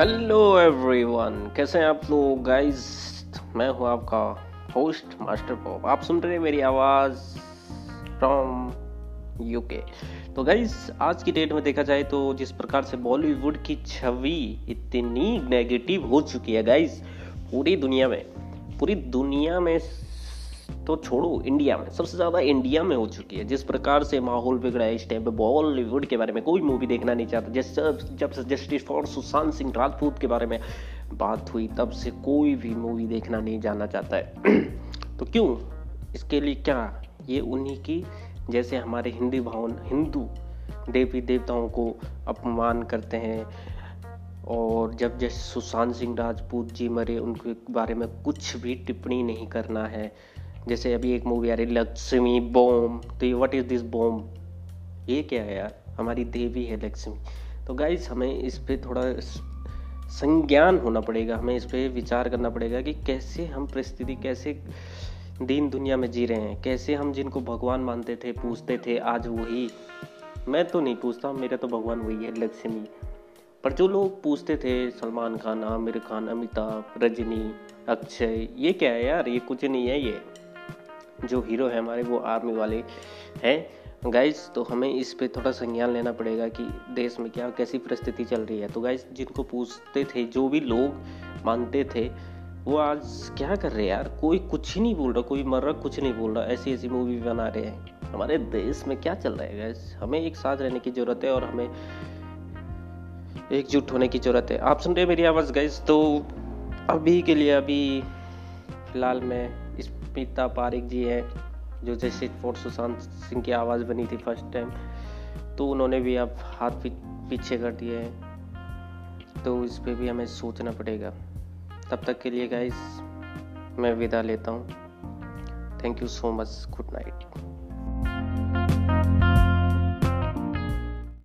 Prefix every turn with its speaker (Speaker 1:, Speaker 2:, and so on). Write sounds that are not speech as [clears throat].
Speaker 1: Hello everyone कैसे हैं आप लोग? गाइस मैं हूँ आपका होस्ट मास्टर पॉप आप सुन रहे हैं मेरी आवाज़ फ्रॉम यूके तो गाइस आज की डेट में देखा जाए तो जिस प्रकार से बॉलीवुड की छवि इतनी नेगेटिव हो चुकी है गाइस पूरी दुनिया में। पूरी दुनिया में तो छोड़ो इंडिया में। सबसे ज़्यादा इंडिया में हो चुकी है। जिस प्रकार से माहौल बिगड़ा है, इस टाइम पे बॉलीवुड के बारे में कोई मूवी देखना नहीं चाहता। जैसे जब से जस्टिस फॉर सुशांत सिंह राजपूत के बारे में बात हुई, तब से कोई भी मूवी देखना नहीं जाना चाहता है। [clears throat] तो क्यों? इसके लिए क्या? ये उन्हीं की, जैसे हमारे हिंदी भावन, हिंदू देवी देवताओं को अपमान करते हैं, और जब जैसे सुशांत सिंह राजपूत जी मरे, उनके बारे में कुछ भी टिप्पणी नहीं करना है जैसे अभी एक मूवी आ रही लक्ष्मी बोम। तो ये व्हाट इज़ दिस बोम? ये क्या है यार? हमारी देवी है लक्ष्मी। तो गाइज़ हमें इस पर थोड़ा संज्ञान होना पड़ेगा। हमें इस पर विचार करना पड़ेगा कि कैसे हम परिस्थिति, कैसे दीन दुनिया में जी रहे हैं। कैसे हम जिनको भगवान मानते थे पूछते थे, आज वही। मैं तो नहीं पूछता मेरा तो भगवान वही है, लक्ष्मी। पर जो लोग पूछते थे, सलमान खान, आमिर खान, अमिताभ, रजनी, अक्षय, ये क्या है यार? ये कुछ नहीं है ये। जो हीरो है हमारे, वो आर्मी वाले हैं। गाइज़ तो हमें इस पे थोड़ा संज्ञान लेना पड़ेगा कि देश में क्या, कैसी परिस्थिति चल रही है। तो गाइज़ जिनको पूछते थे, जो भी लोग मानते थे, वो आज क्या कर रहे हैं यार? कोई कुछ ही नहीं बोल रहा, कोई मर रहा, कुछ नहीं बोल रहा। ऐसी ऐसी मूवी बना रहे हैं। हमारे देश में क्या चल रहा है गैस हमें एक साथ रहने की ज़रूरत है और हमें एकजुट होने की ज़रूरत है। आप सुन रहे मेरी आवाज़ गैस तो अभी के लिए अभी, फ़िलहाल मैं स्मिता पारिक जी हैं, जो जैसे फोर्ट सुशांत सिंह की आवाज़ बनी थी फ़र्स्ट टाइम तो उन्होंने भी अब हाथ पीछे कर दिए हैं। तो इस पर भी हमें सोचना पड़ेगा। तब तक के लिए गाइस मैं विदा लेता हूँ। Thank you so much good night